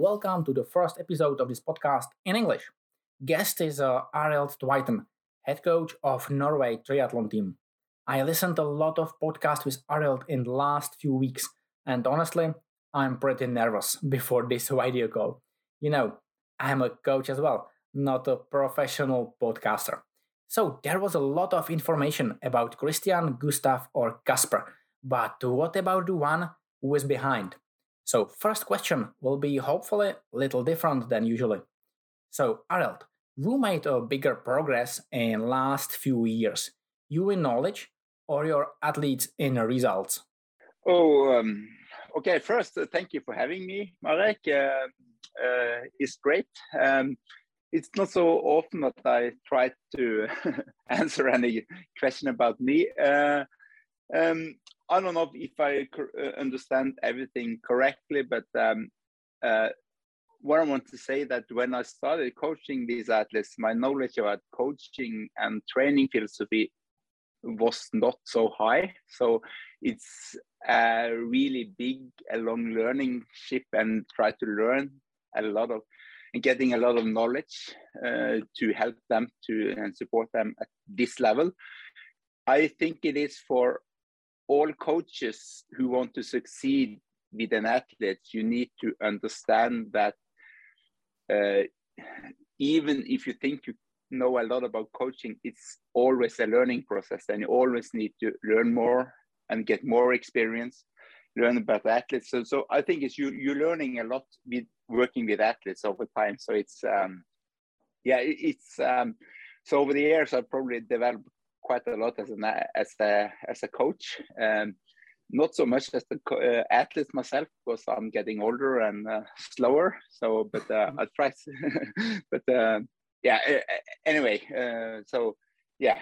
Welcome to the first episode of this podcast in English. Guest is uh, Arild Tveiten, head coach of Norway triathlon team. I listened a lot of podcasts with Arild in the last few weeks, and honestly, I'm pretty nervous before this video call. You know, I'm a coach as well, not a professional podcaster. So there was a lot of information about Kristian, Gustav, or Casper, but what about the one who is behind? So first question will be hopefully a little different than usually. So Arild, who made a bigger progress in last few years? You in knowledge or your athletes in results? Oh, um, okay. First, uh, thank you for having me, Marek. Uh, uh, it's great. Um, it's not so often that I try to answer any question about me. Uh, um, I don't know if I uh, understand everything correctly, but um, uh, what I want to say that when I started coaching these athletes, my knowledge about coaching and training philosophy was not so high. So it's a really big, a long learning ship, and try to learn a lot of and getting a lot of knowledge uh, to help them to and support them at this level. I think it is for all coaches who want to succeed with an athlete, you need to understand that uh, even if you think you know a lot about coaching, it's always a learning process, and you always need to learn more and get more experience, learn about athletes. So, so I think it's you you're learning a lot with working with athletes over time. So it's um, yeah, it's um, so over the years I've probably developed quite a lot as an as a as a coach. Um, not so much as the uh, athlete myself because I'm getting older and uh, slower. So, but uh, I try. but uh, yeah. Anyway, uh, so yeah,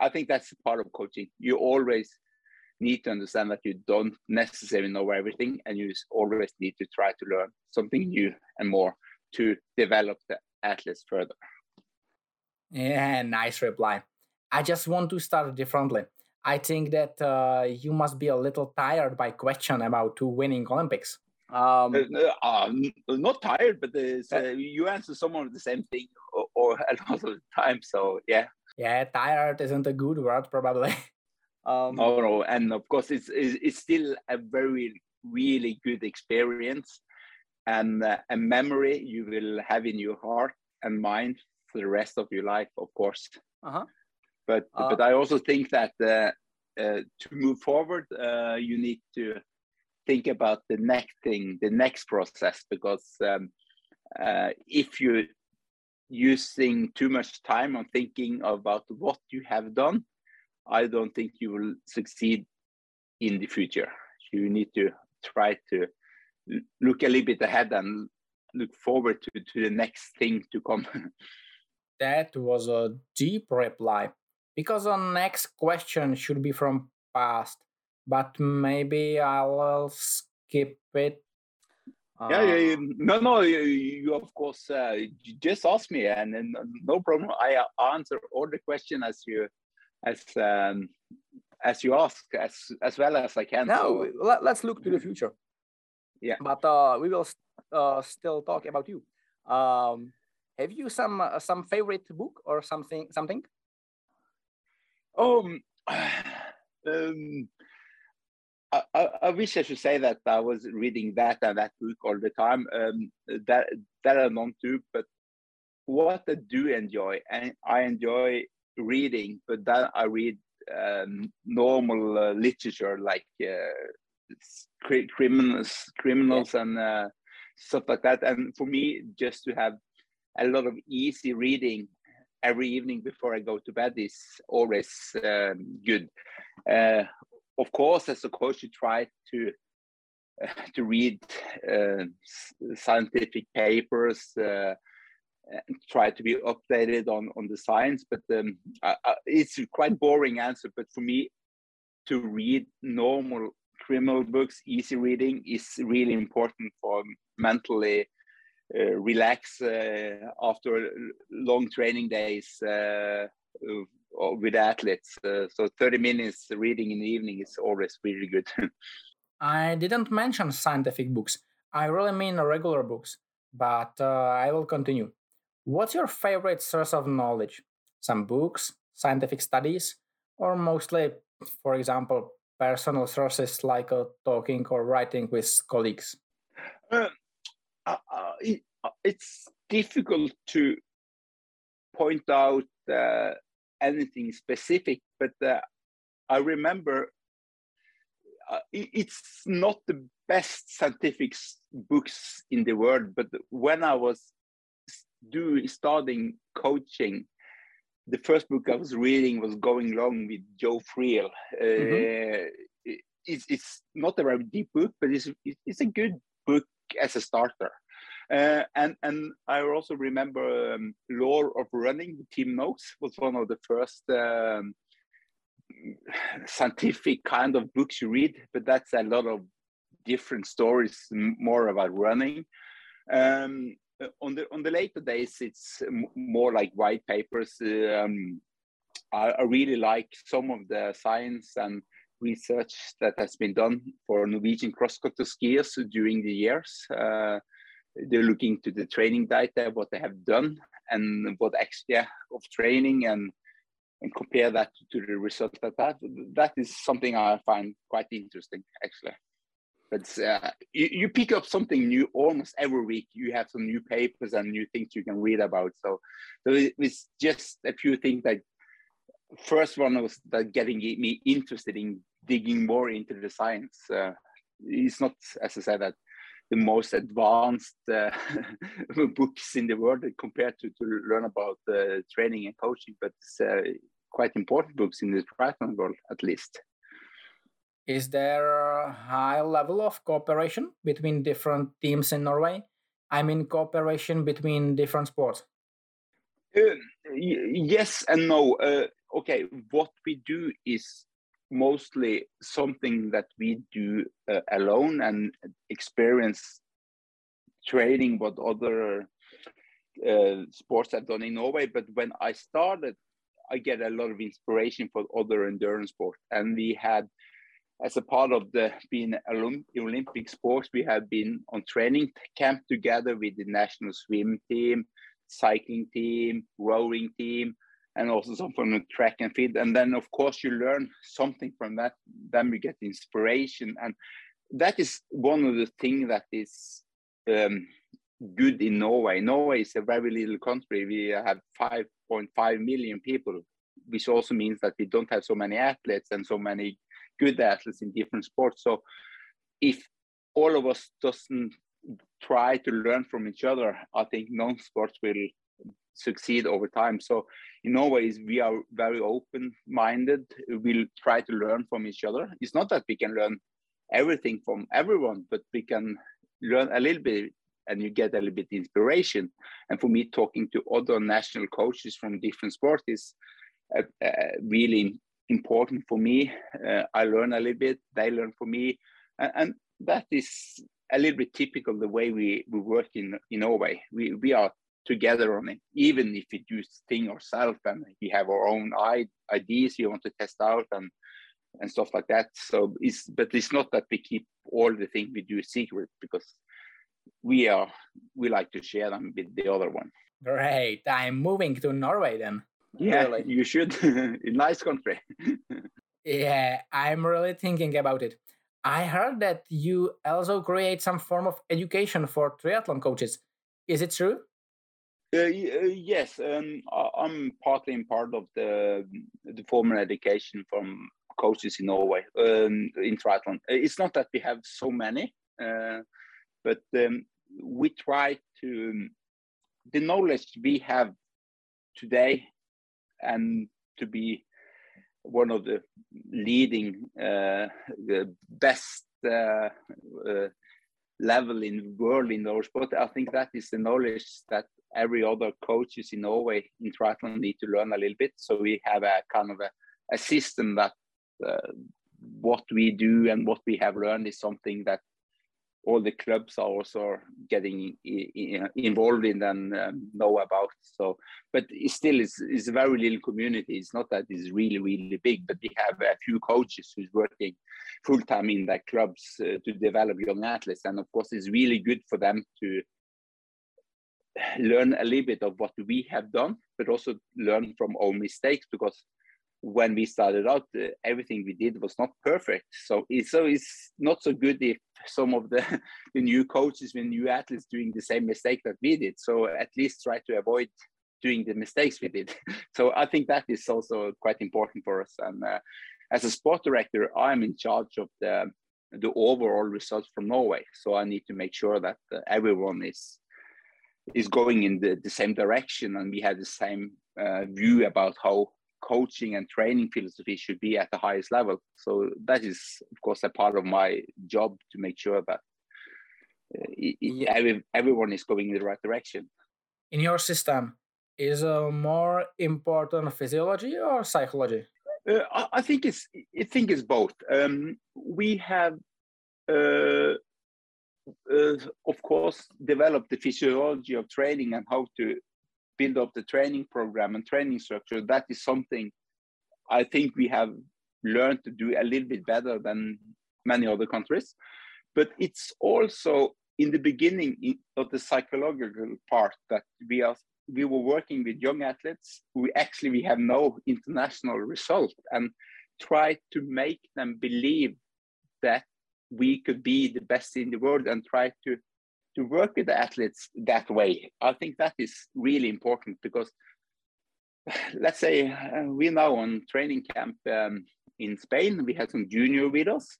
I think that's part of coaching. You always need to understand that you don't necessarily know everything, and you always need to try to learn something new and more to develop the athletes further. Yeah, nice reply. I just want to start differently. I think that uh, you must be a little tired by question about two winning Olympics. Um, uh, uh, not tired, but uh, you answer some of the same thing or, or, a lot of the time. So yeah. Yeah, tired isn't a good word, probably. um, no, no, and of course it's it's still a very really good experience and uh, a memory you will have in your heart and mind for the rest of your life, of course. Uh-huh. But uh, but I also think that uh, uh, to move forward, uh, you need to think about the next thing, the next process, because um, uh, if you're using too much time on thinking about what you have done, I don't think you will succeed in the future. You need to try to look a little bit ahead and look forward to, to the next thing to come. that was a deep reply because the next question should be from past but maybe i'll skip it yeah, yeah, yeah, no, no. You, you of course uh, just ask me, and, and no problem. I answer all the question as you, as um, as you ask, as as well as I can. No, so. let, us look to the future. Yeah, but uh, we will uh, still talk about you. Um, have you some uh, some favorite book or something something? Um, um I, I, wish I should say that I was reading that and that book all the time. Um, that that I don't do, but what I do enjoy, and I enjoy reading, but then I read um, normal uh, literature like uh, criminals, criminals, yeah. and uh, stuff like that. And for me, just to have a lot of easy reading every evening before I go to bed is always um, good. Uh, of course, as a coach, you try to uh, to read uh, scientific papers, uh, try to be updated on on the science. But um, it's a quite boring answer. But for me, to read normal criminal books, easy reading is really important for mentally relax uh, after long training days uh, with athletes. so 30 minutes reading in the evening is always really good. I didn't mention scientific books. I really mean regular books. but uh, I will continue. What's your favorite source of knowledge? Some books, scientific studies, or mostly, for example, personal sources like uh, talking or writing with colleagues? Uh, uh, uh it, uh, it's difficult to point out uh, anything specific, but I remember it's not the best scientific books in the world, but when I was do starting coaching, the first book I was reading was Going Long with Joe Friel. Uh, mm-hmm. it's, it's not a very deep book, but it's, it's a good book as a starter. Uh, and and I also remember um, of Running, Tim Noakes was one of the first um, scientific kind of books you read, but that's a lot of different stories, more about running. Um, on the on the later days, it's more like white papers. Um, I, I, really like some of the science and research that has been done for Norwegian cross-country skiers during the years. Uh, they're looking to the training data, what they have done, and what extra of training, and and compare that to the result that that that is something I find quite interesting actually. But uh, you, you pick up something new almost every week. You have some new papers and new things you can read about. So, so it's just a few things that first one was that getting me interested in digging more into the science. Uh, it's not, as I said, that the most advanced uh, books in the world compared to, to learn about uh, training and coaching, but it's uh, quite important books in the triathlon world, at least. Is there a high level of cooperation between different teams in Norway? I mean, cooperation between different sports. Uh, yes and no. Uh, okay, what we do is mostly something that we do uh, alone and experience training what other uh, sports have done in Norway. But when I started, I get a lot of inspiration for other endurance sports, and we had as a part of the being Olympic sports, we have been on training camp together with the national swim team, cycling team, rowing team, and also some from the track and field. And then, of course, you learn something from that. Then you get inspiration, and that is one of the things that is um, good in Norway. Norway is a very little country. We have 5.5 million people, which also means that we don't have so many athletes and so many good athletes in different sports. So if all of us doesn't try to learn from each other, I think non-sports will succeed over time. So in ways, we are very open-minded. We'll try to learn from each other. It's not that we can learn everything from everyone, but we can learn a little bit and you get a little bit inspiration. And for me, talking to other national coaches from different sports is uh, uh, really important for me. Uh, I learn a little bit, they learn from me, and, and, that is a little bit typical the way we, we work in in Norway. We we are together on it, even if we do things ourselves and we have our own ideas we want to test out and and stuff like that. So it's but it's not that we keep all the things we do secret because we are we like to share them with the other one. Great. I'm moving to Norway then. Yeah, really. you should. nice country. yeah, I'm really thinking about it. I heard that you also create some form of education for triathlon coaches. Is it true? Uh, uh, yes, um, I'm partly in part of the the formal education from coaches in Norway um, in triathlon. Uh, it's not that we have so many, uh, but um, we try to um, the knowledge we have today and to be one of the leading, uh, the best uh, uh, level in the world in our sport. I think that is the knowledge that every other coaches in Norway in triathlon need to learn a little bit. So we have a kind of a, a system that uh, what we do and what we have learned is something that all the clubs are also getting involved in and um, know about. So, but still it's, is a very little community. It's not that it's really really big, but we have a few coaches who's working full time in their clubs uh, to develop young athletes, and of course, it's really good for them to learn a little bit of what we have done, but also learn from our mistakes because when we started out, uh, everything we did was not perfect. So it's, so it's not so good if some of the, the new coaches, the new athletes doing the same mistake that we did. So at least try to avoid doing the mistakes we did. So I think that is also quite important for us. And uh, as a sport director, I'm in charge of the the overall results from Norway. So I need to make sure that uh, everyone is is going in the, the same direction and we have the same uh, view about how coaching and training philosophy should be at the highest level. So that is, of course, a part of my job to make sure that uh, every, everyone is going in the right direction. In your system, is uh, more important physiology or psychology? Uh, I, I, think it's I think it's both. Um, we have, uh, Uh, of course, develop the physiology of training and how to build up the training program and training structure. That is something I think we have learned to do a little bit better than many other countries. But it's also in the beginning of the psychological part that we are we were working with young athletes who actually we have no international result and try to make them believe that we could be the best in the world and try to to work with the athletes that way i think that is really important because let's say uh, we're now on training camp um, in spain we have some junior with us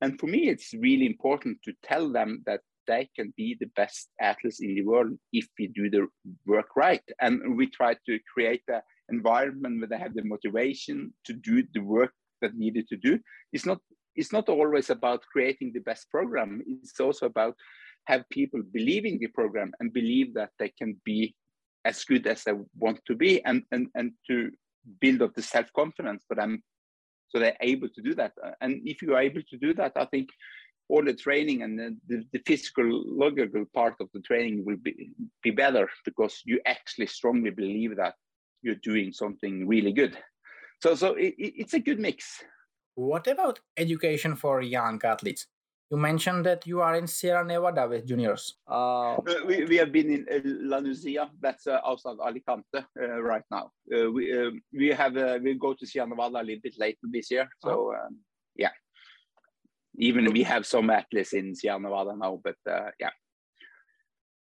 and for me it's really important to tell them that they can be the best athletes in the world if we do the work right. And we try to create an environment where they have the motivation to do the work that needed to do. It's not it's not always about creating the best program. It's also about have people believe in the program and believe that they can be as good as they want to be and and, and to build up the self-confidence for them so they're able to do that. And if you are able to do that, I think all the training and the, the, the part of the training will be, be better because you actually strongly believe that you're doing something really good. So, so it, it's a good mix. What about education for young athletes? You mentioned that you are in Sierra Nevada with juniors. Uh, we, we have been in uh, La Nucia, that's uh, outside Alicante uh, right now. Uh, we um, we have uh, we go to Sierra Nevada a little bit later this year. So uh-huh. um, yeah even we have some athletes in Sierra Nevada now, but uh, yeah,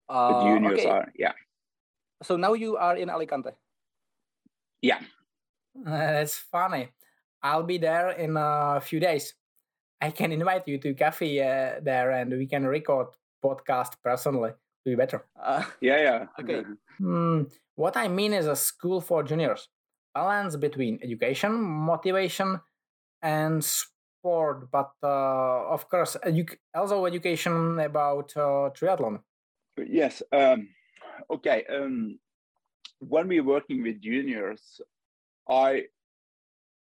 uh, the juniors okay. are yeah. So now you are in Alicante. Yeah, that's funny. I'll be there in a few days. I can invite you to cafe uh, there, and we can record podcast personally. Be better. Uh, yeah, yeah. Okay. Mm, what I mean is a school for juniors, balance between education, motivation, and sport, but uh, of course, edu- also education about uh, triathlon. Yes. Um, okay. Um, when we're working with juniors, I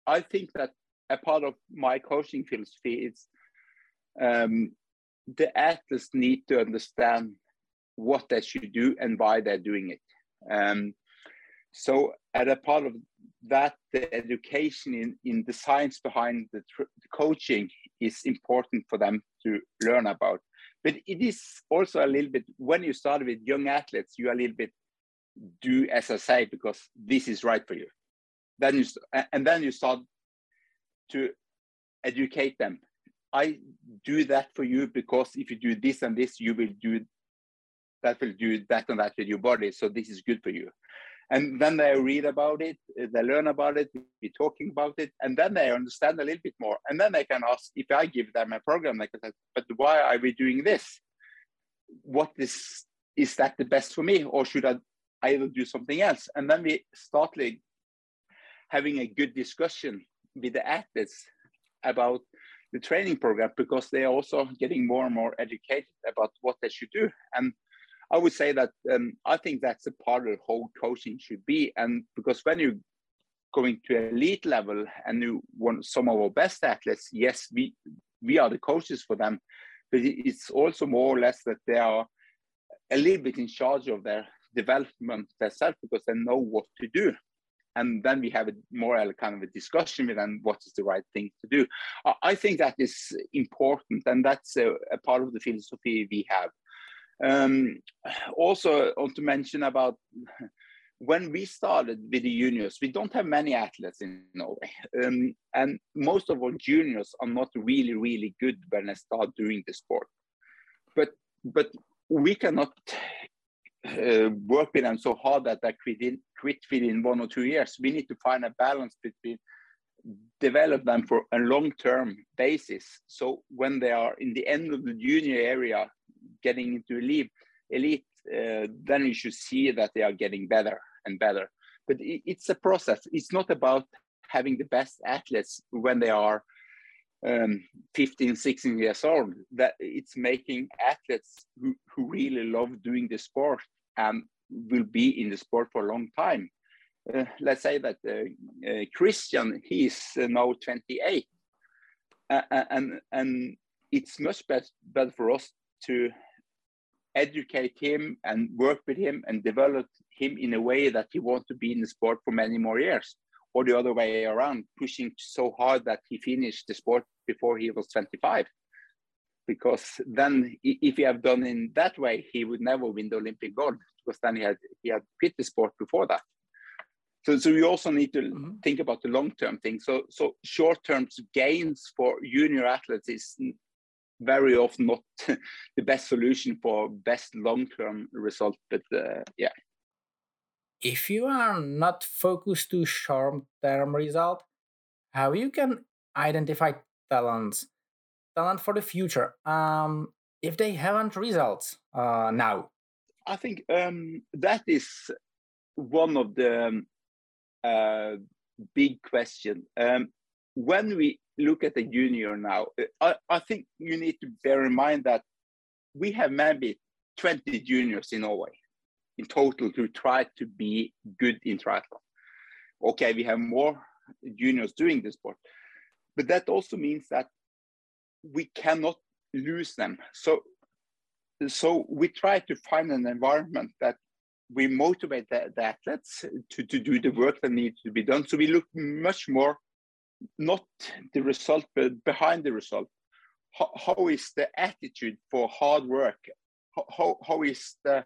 I think that a part of my coaching philosophy is um, the athletes need to understand what they should do and why they're doing it. Um, so, at a part of that the education in, in the science behind the, the, coaching is important for them to learn about. But it is also a little bit, when you start with young athletes, you a little bit do as I say, because this is right for you. Then you, and then you start to educate them. I do that for you because if you do this and this, you will do that will do that and that with your body. So this is good for you. And then they read about it they learn about it we talking about it and then they understand a little bit more. And then they can ask if i give them a program they can say but why are we doing this? What is is that the best for me? Or should i either do something else? And then we start like having a good discussion with the athletes about the training program because they are also getting more and more educated about what they should do and I would say that um, I think that's a part of how coaching should be. And because when you're going to elite level and you want some of our best athletes, yes, we we are the coaches for them, but it's also more or less that they are a little bit in charge of their development themselves because they know what to do. And then we have a more kind of a discussion with them what is the right thing to do. I think that is important, and that's a, a part of the philosophy we have Um, also, I want to mention about when we started with the juniors, we don't have many athletes in Norway, um, and most of our juniors are not really, really good when they start doing the sport. But but we cannot uh, work with them so hard that they quit, in, within one or two years. We need to find a balance between develop them for a long-term basis. So when they are in the end of the junior area, getting into elite, elite, uh, then you should see that they are getting better and better. But it, it's a process. It's not about having the best athletes when they are um, 15, 16 years old. That it's making athletes who, who really love doing the sport and will be in the sport for a long time. Uh, let's say that uh, uh, Kristian, he's uh, now 28. and, and it's much better, better for us to educate him and work with him and develop him in a way that he wants to be in the sport for many more years or the other way around pushing so hard that he finished the sport before he was 25 because then if he had done in that way he would never win the olympic gold because then he had he had quit the sport before that. So, so we also need to mm-hmm. think about the long term thing. So so short term gains for junior athletes is very often not the best solution for best long-term result but uh, yeah. If you are not focused to short-term result how you can identify talents for the future um, if they haven't results uh, now? I think um, that is one of the um, uh, big question. Um, when we look at the junior now, I, I think you need to bear in mind that we have maybe 20 juniors in Norway. In total who try to be good in triathlon. Okay, we have more juniors doing this sport, but that also means that we cannot lose them. So, so we try to find an environment that we motivate the, the athletes to, to do the work that needs to be done. So we look much more not the result, but behind the result. How, how is the attitude for hard work? How, how is the,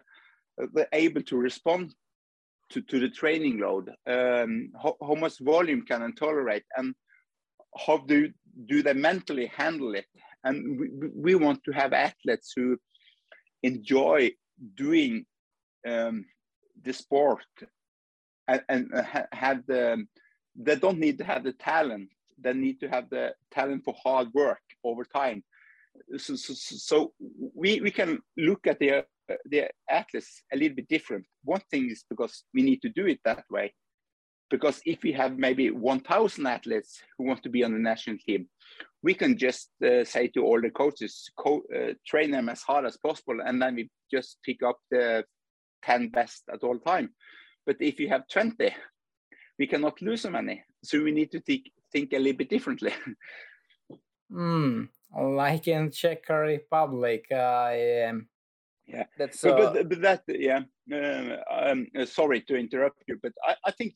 the able to respond to, to the training load? Um, how, how much volume can they tolerate? And how do, do they mentally handle it? And we, we want to have athletes who enjoy doing um, the sport and, and have the they don't need to have the talent. They need to have the talent for hard work over time. So, so, so we, we can look at the the athletes a little bit different. One thing is because we need to do it that way because if we have maybe 1000 athletes who want to be on the national team we can just uh, say to all the coaches co- uh, train them as hard as possible and then we just pick up the 10 best at all time but if you have 20 we cannot lose so many so we need to think, think a little bit differently. Hmm, like in Czech Republic, uh, um, yeah, that's uh... but, but, but that yeah. Uh, um, uh, sorry to interrupt you, but I, I think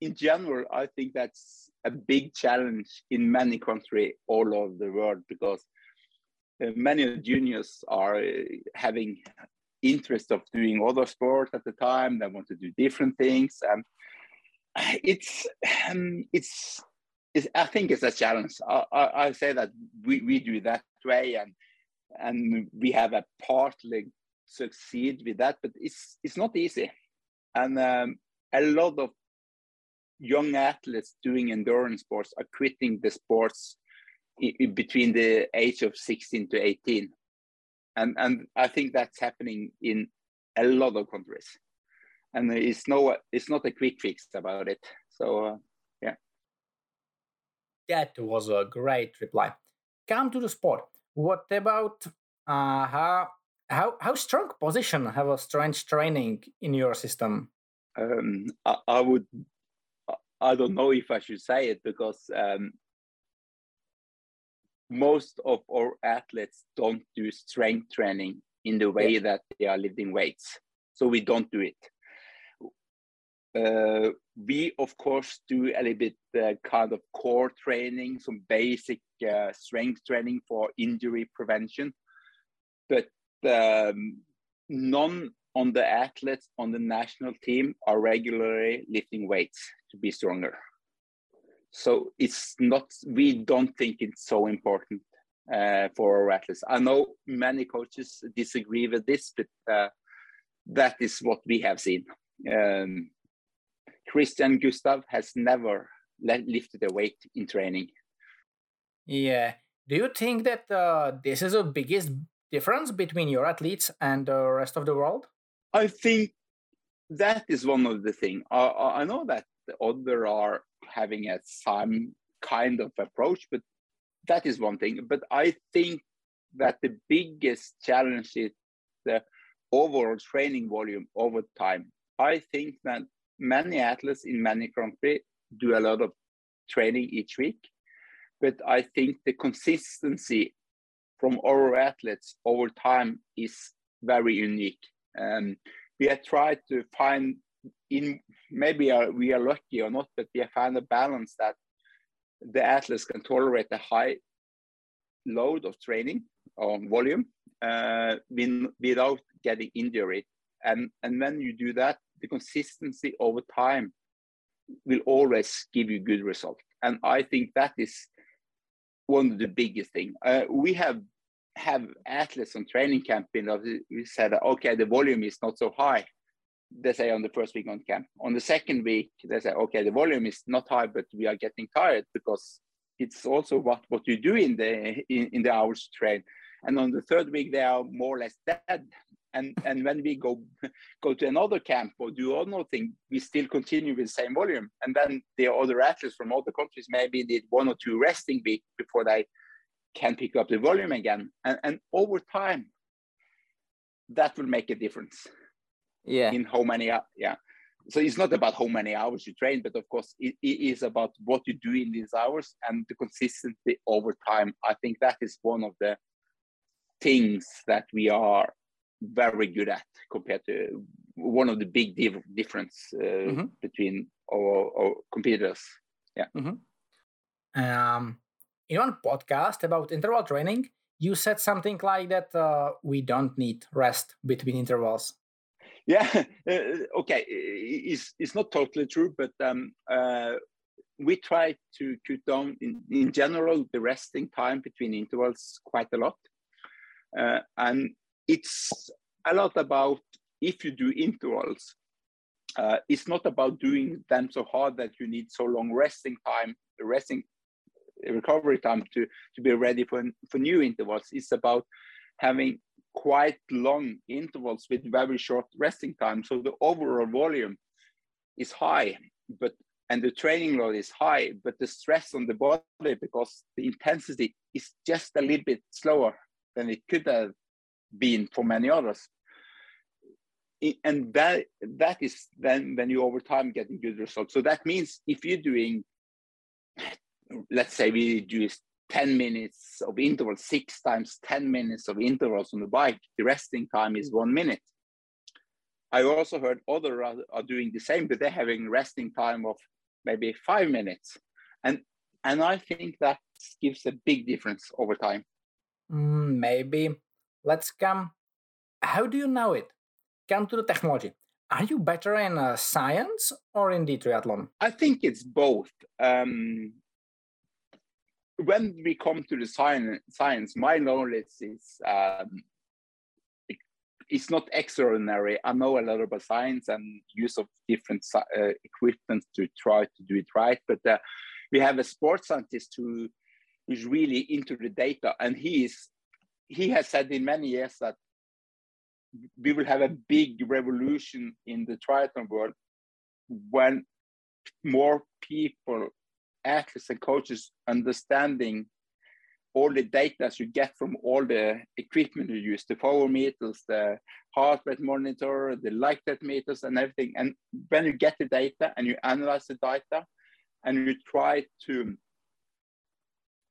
in general, I think that's a big challenge in many countries all over the world because uh, many juniors are uh, having interest of doing other sports at the time. They want to do different things, and it's um, it's, it's I think it's a challenge. I, I, I, say that we, we do that way and and we have a partly succeed with that, but it's it's not easy. And um, a lot of young athletes doing endurance sports are quitting the sports between the age of 16 to 18 and and i think that's happening in a lot of countries. And it's no it's not a quick fix about it. So uh, yeah. That was a great reply. Come to the sport. What about uh, how how how strong position have a strength training in your system? Um, I, I, would i don't know if i should say it because um, most of our athletes don't do strength training in the way yeah. that they are lifting weights so we don't do it uh, we, of course, do a little bit uh, kind of core training, some basic uh, strength training for injury prevention. But um, none on the athletes on the national team are regularly lifting weights to be stronger. So it's not, we don't think it's so important uh, for our athletes. I know many coaches disagree with this, but uh, that is what we have seen. Um, Kristian Gustav has never lifted a weight in training. Yeah. Do you think that uh, this is the biggest difference between your athletes and the rest of the world? I think that is one of the things. I, I know that the other are having a some kind of approach, but that is one thing. But I think that the biggest challenge is the overall training volume over time. I think that many athletes in many countries do a lot of training each week, but I think the consistency from our athletes over time is very unique. Um, we have tried to find in maybe are, we are lucky or not, but we have found a balance that the athletes can tolerate a high load of training or volume uh, without getting injury. And, and when you do that, the consistency over time will always give you good results. And I think that is one of the biggest thing. Uh, we have have athletes on training camp you know we said okay the volume is not so high they say on the first week on camp. On the second week they say okay the volume is not high but we are getting tired because it's also what what you do in the in, in the hours train. And on the third week they are more or less dead. And and when we go go to another camp or do another thing we still continue with the same volume. And then the other athletes from other countries maybe did one or two resting week before they can pick up the volume again and, and over time that will make a difference yeah. in how many yeah. So it's not about how many hours you train but of course it, it is about what you do in these hours and the consistency over time. I think that is one of the things that we are very good at compared to one of the big div- difference uh, mm-hmm. between our, our, competitors. Yeah. Mm-hmm. um in one podcast about interval training, you said something like that uh, we don't need rest between intervals. Yeah, uh, okay, it's, it's not totally true, but um, uh, we try to cut down in, in general the resting time between intervals quite a lot. Uh, and it's a lot about if you do intervals, uh, it's not about doing them so hard that you need so long resting time, resting recovery time to to be ready for for new intervals. It's about having quite long intervals with very short resting time. So the overall volume is high, but and the training load is high, but the stress on the body because the intensity is just a little bit slower than it could have been for many others. And that that is then when you over time getting good results. So that means if you're doing let's say we do 10 minutes of interval, six times 10 minutes of intervals on the bike, the resting time is one minute. I also heard others are, are, doing the same, but they're having resting time of maybe five minutes. And and I think that gives a big difference over time. Mm, maybe. Let's come. How do you know it? Come to the technology. Are you better in uh, science or in the triathlon? I think it's both. Um, when we come to the science, science my knowledge is um, it's not extraordinary. I know a lot about science and use of different uh, equipment to try to do it right. But uh, we have a sports scientist who is really into the data, and he is he has said in many years that we will have a big revolution in the triathlon world when more people athletes and coaches understanding all the data you get from all the equipment you use, the power meters, the heart rate monitor, the Lactate meters and everything. And when you get the data and you analyze the data and you try to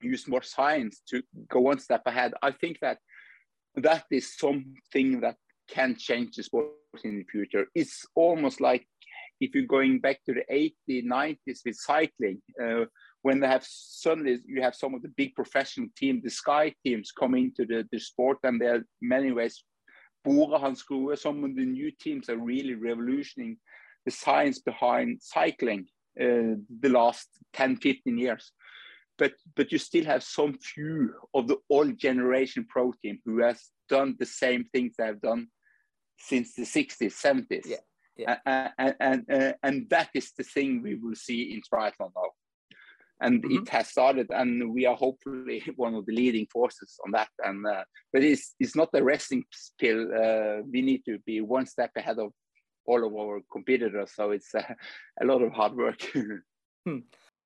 use more science to go one step ahead, I think that that is something that can change the sport in the future. It's almost like if you're going back to the 80s, 90s with cycling, uh, when they have suddenly you have some of the big professional teams, the Sky teams, coming into the, the sport, and there are many ways Bora some of the new teams are really revolutioning the science behind cycling uh, the last 10, 15 years. But, but you still have some few of the old generation pro team who has done the same things they have done since the 60s, 70s. Yeah. Yeah. And, and, and, that is the thing we will see in triathlon now and mm-hmm. it has started and we are hopefully one of the leading forces on that and uh, but it's it's not a resting pill uh, we need to be one step ahead of all of our competitors so it's uh, a lot of hard work hmm.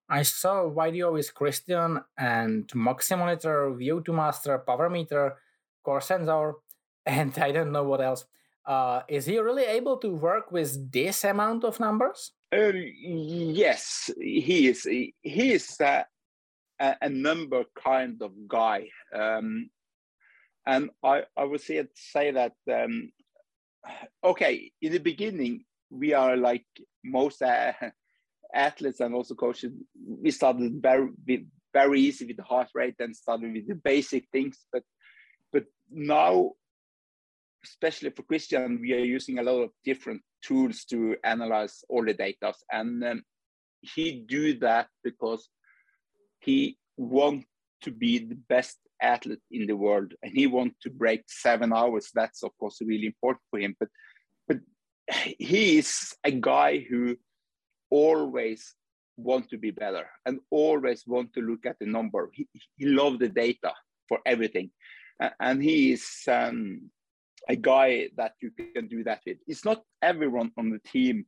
I saw video with Kristian and Moxy Monitor, VO2 Master, Power Meter, Core Sensor, and I don't know what else. Uh, is he really able to work with this amount of numbers? Uh, yes, he is. He is a, a, number kind of guy, um, and I I would say say that. Um, okay, in the beginning, we are like most uh, athletes and also coaches. We started very with, very easy with the heart rate and started with the basic things, but but now especially for Kristian, we are using a lot of different tools to analyze all the data. And um, he do that because he want to be the best athlete in the world and he want to break seven hours. That's of course really important for him. But but he is a guy who always want to be better and always want to look at the number. He, he love the data for everything. And he is um, a guy that you can do that with. It's not everyone on the team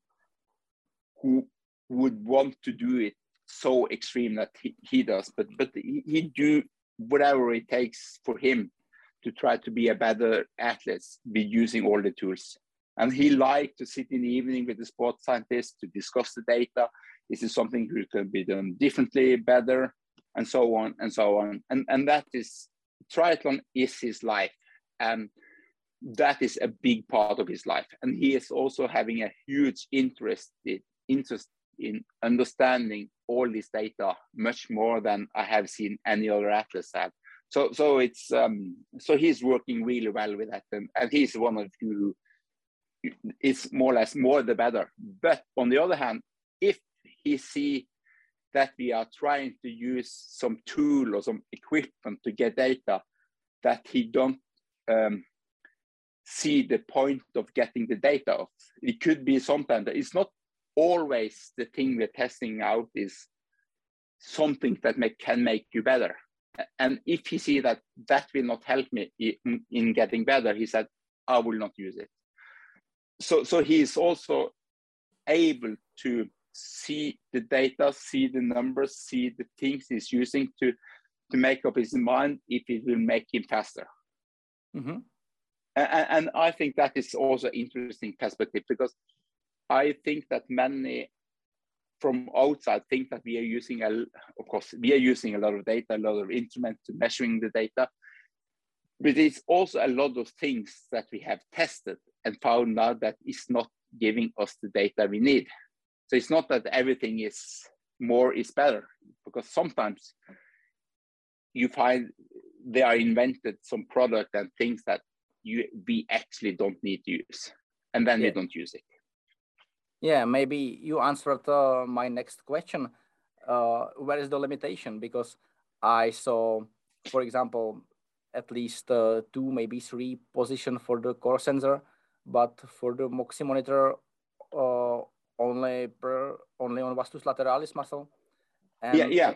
who would want to do it so extreme that he, he does, but but he, he do whatever it takes for him to try to be a better athlete be using all the tools. And he liked to sit in the evening with the sports scientists to discuss the data. Is something that can be done differently, better, and so on and so on. And and that is triathlon is his life. And that is a big part of his life. And he is also having a huge interest interest in understanding all this data much more than i have seen any other athlete have. So so it's um so he's working really well with that. And, and he's one of you is more or less more the better. But on the other hand if he see that we are trying to use some tool or some equipment to get data that he don't um, see the point of getting the data of. It could be sometimes it's not always the thing we're testing out is something that make, can make you better. And if he see that that will not help me in, in getting better, he said, I will not use it. So, so he is also able to see the data, see the numbers, see the things he's using to to make up his mind if it will make him faster. Mm-hmm and, and I think that is also interesting perspective because I think that many from outside think that we are using a of course we are using a lot of data a lot of instruments to measuring the data. But it's also a lot of things that we have tested and found out that is not giving us the data we need. So it's not that everything is more is better because sometimes you find they are invented some product and things that you we actually don't need to use. And then yeah. we don't use it. Yeah maybe you answered uh, my next question. Uh, where is the limitation? Because i saw for example at least uh, two maybe three position for the core sensor but for the moxy monitor uh, only per only on vastus lateralis muscle and yeah yeah.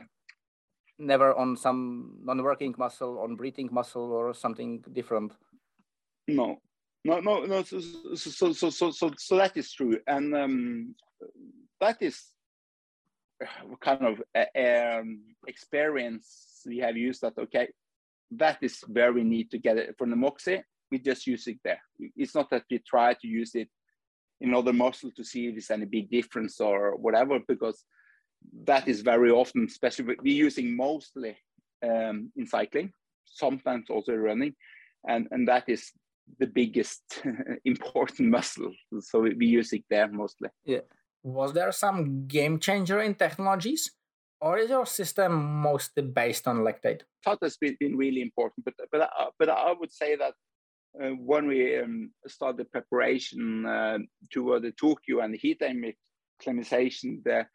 never on some non-working muscle on breathing muscle or something different no, no, no, no. So, so, so, so, so, so that is true, and um, that is kind of a, um, experience we have used. That okay, that is where we need to get it from the Moxy. We just use it there. It's not that we try to use it in other muscle to see if there's any big difference or whatever, because that is very often, especially we're using mostly um, in cycling, sometimes also running, and and that is the biggest important muscle. So we use it there mostly. Yeah. Was there some game changer in technologies? Or is your system mostly based on lactate? That has been, really important, but but uh, but I would say that uh, when we um, started preparation uh, toward the Tokyo and the heat acclimatization, the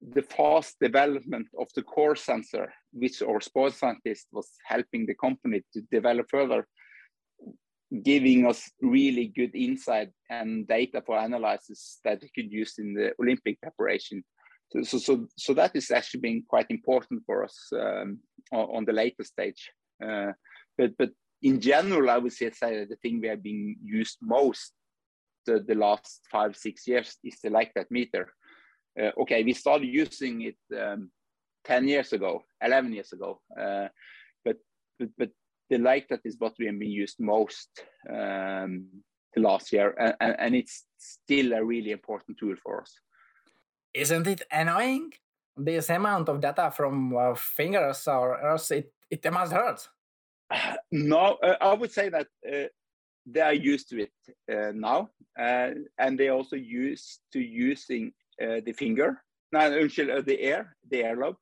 the fast development of the core sensor, which our sports scientist was helping the company to develop further, giving us really good insight and data for analysis that we could use in the Olympic preparation. So, so, so, so that is actually been quite important for us um, on, the later stage. Uh, but, but in general, I would say, say the thing we have been used most the, the last five, six years is the lactate meter. Uh, okay, we started using it um, 10 years ago, 11 years ago. Uh, but, but, but the lactate that is what we have been used most um, the last year. And, and it's still a really important tool for us. Isn't it annoying? This amount of data from uh, fingers or else it, it must hurt. No, uh, I would say that uh, they are used to it uh, now, uh, and they also used to using uh, the finger, no, the air, the air lobe.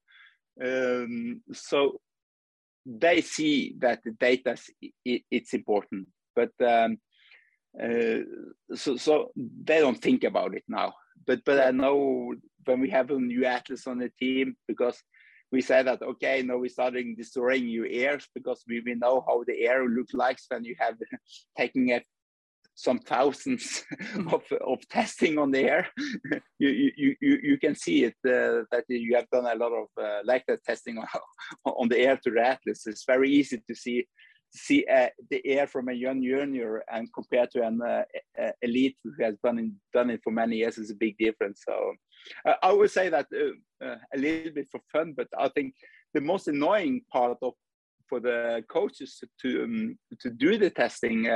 Um, so they see that the data is it's important, but um, uh, so so they don't think about it now. But but I know when we have a new atlas on the team because we say that okay now we're starting destroying your ears because we, we know how the air looks like when you have taking a, some thousands of, of testing on the air. You, you you you can see it uh, that you have done a lot of uh, lactate testing on, on the air to the atlas it's very easy to see see uh, the air from a young junior and compared to an uh, elite who has done it, done it for many years is a big difference. So uh, I would say that uh, uh, a little bit for fun, but I think the most annoying part of for the coaches to um, to do the testing.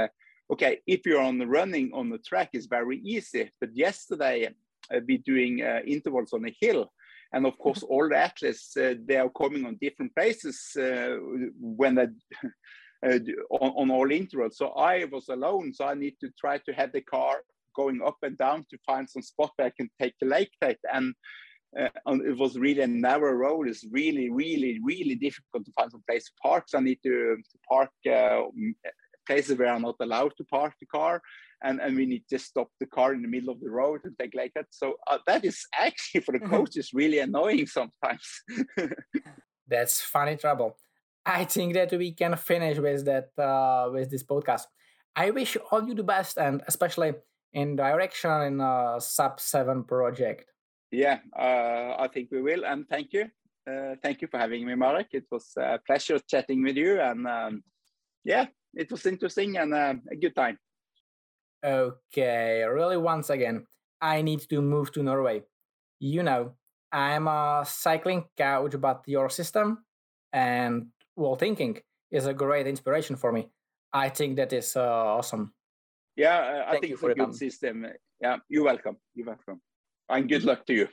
Uh, okay, if you're on the running on the track, is very easy. But yesterday, uh, we doing uh, intervals on a hill, and of course, all the athletes they are coming on different places when they. on, on all intervals. So I was alone, so I need to try to have the car going up and down to find some spot where I can take the lactate. And, uh, and it was really a narrow road. It's really, really, really difficult to find some place to park. So I need to, to park places where I'm not allowed to park the car. And, and we need to stop the car in the middle of the road and take lactate. So uh, that is actually for the mm-hmm. coaches really annoying sometimes. That's funny trouble. I think that we can finish with that uh, with this podcast. I wish all you the best, and especially in direction in a sub 7 project yeah uh, i think we will and thank you uh, thank you for having me marek it was a pleasure chatting with you and um, yeah it was interesting and uh, a good time okay really once again i need to move to norway you know i'm a cycling coach but your system and well thinking is a great inspiration for me i think that is uh, awesome yeah, I think it's a good system. Yeah, you're welcome. You're welcome. And good luck to you.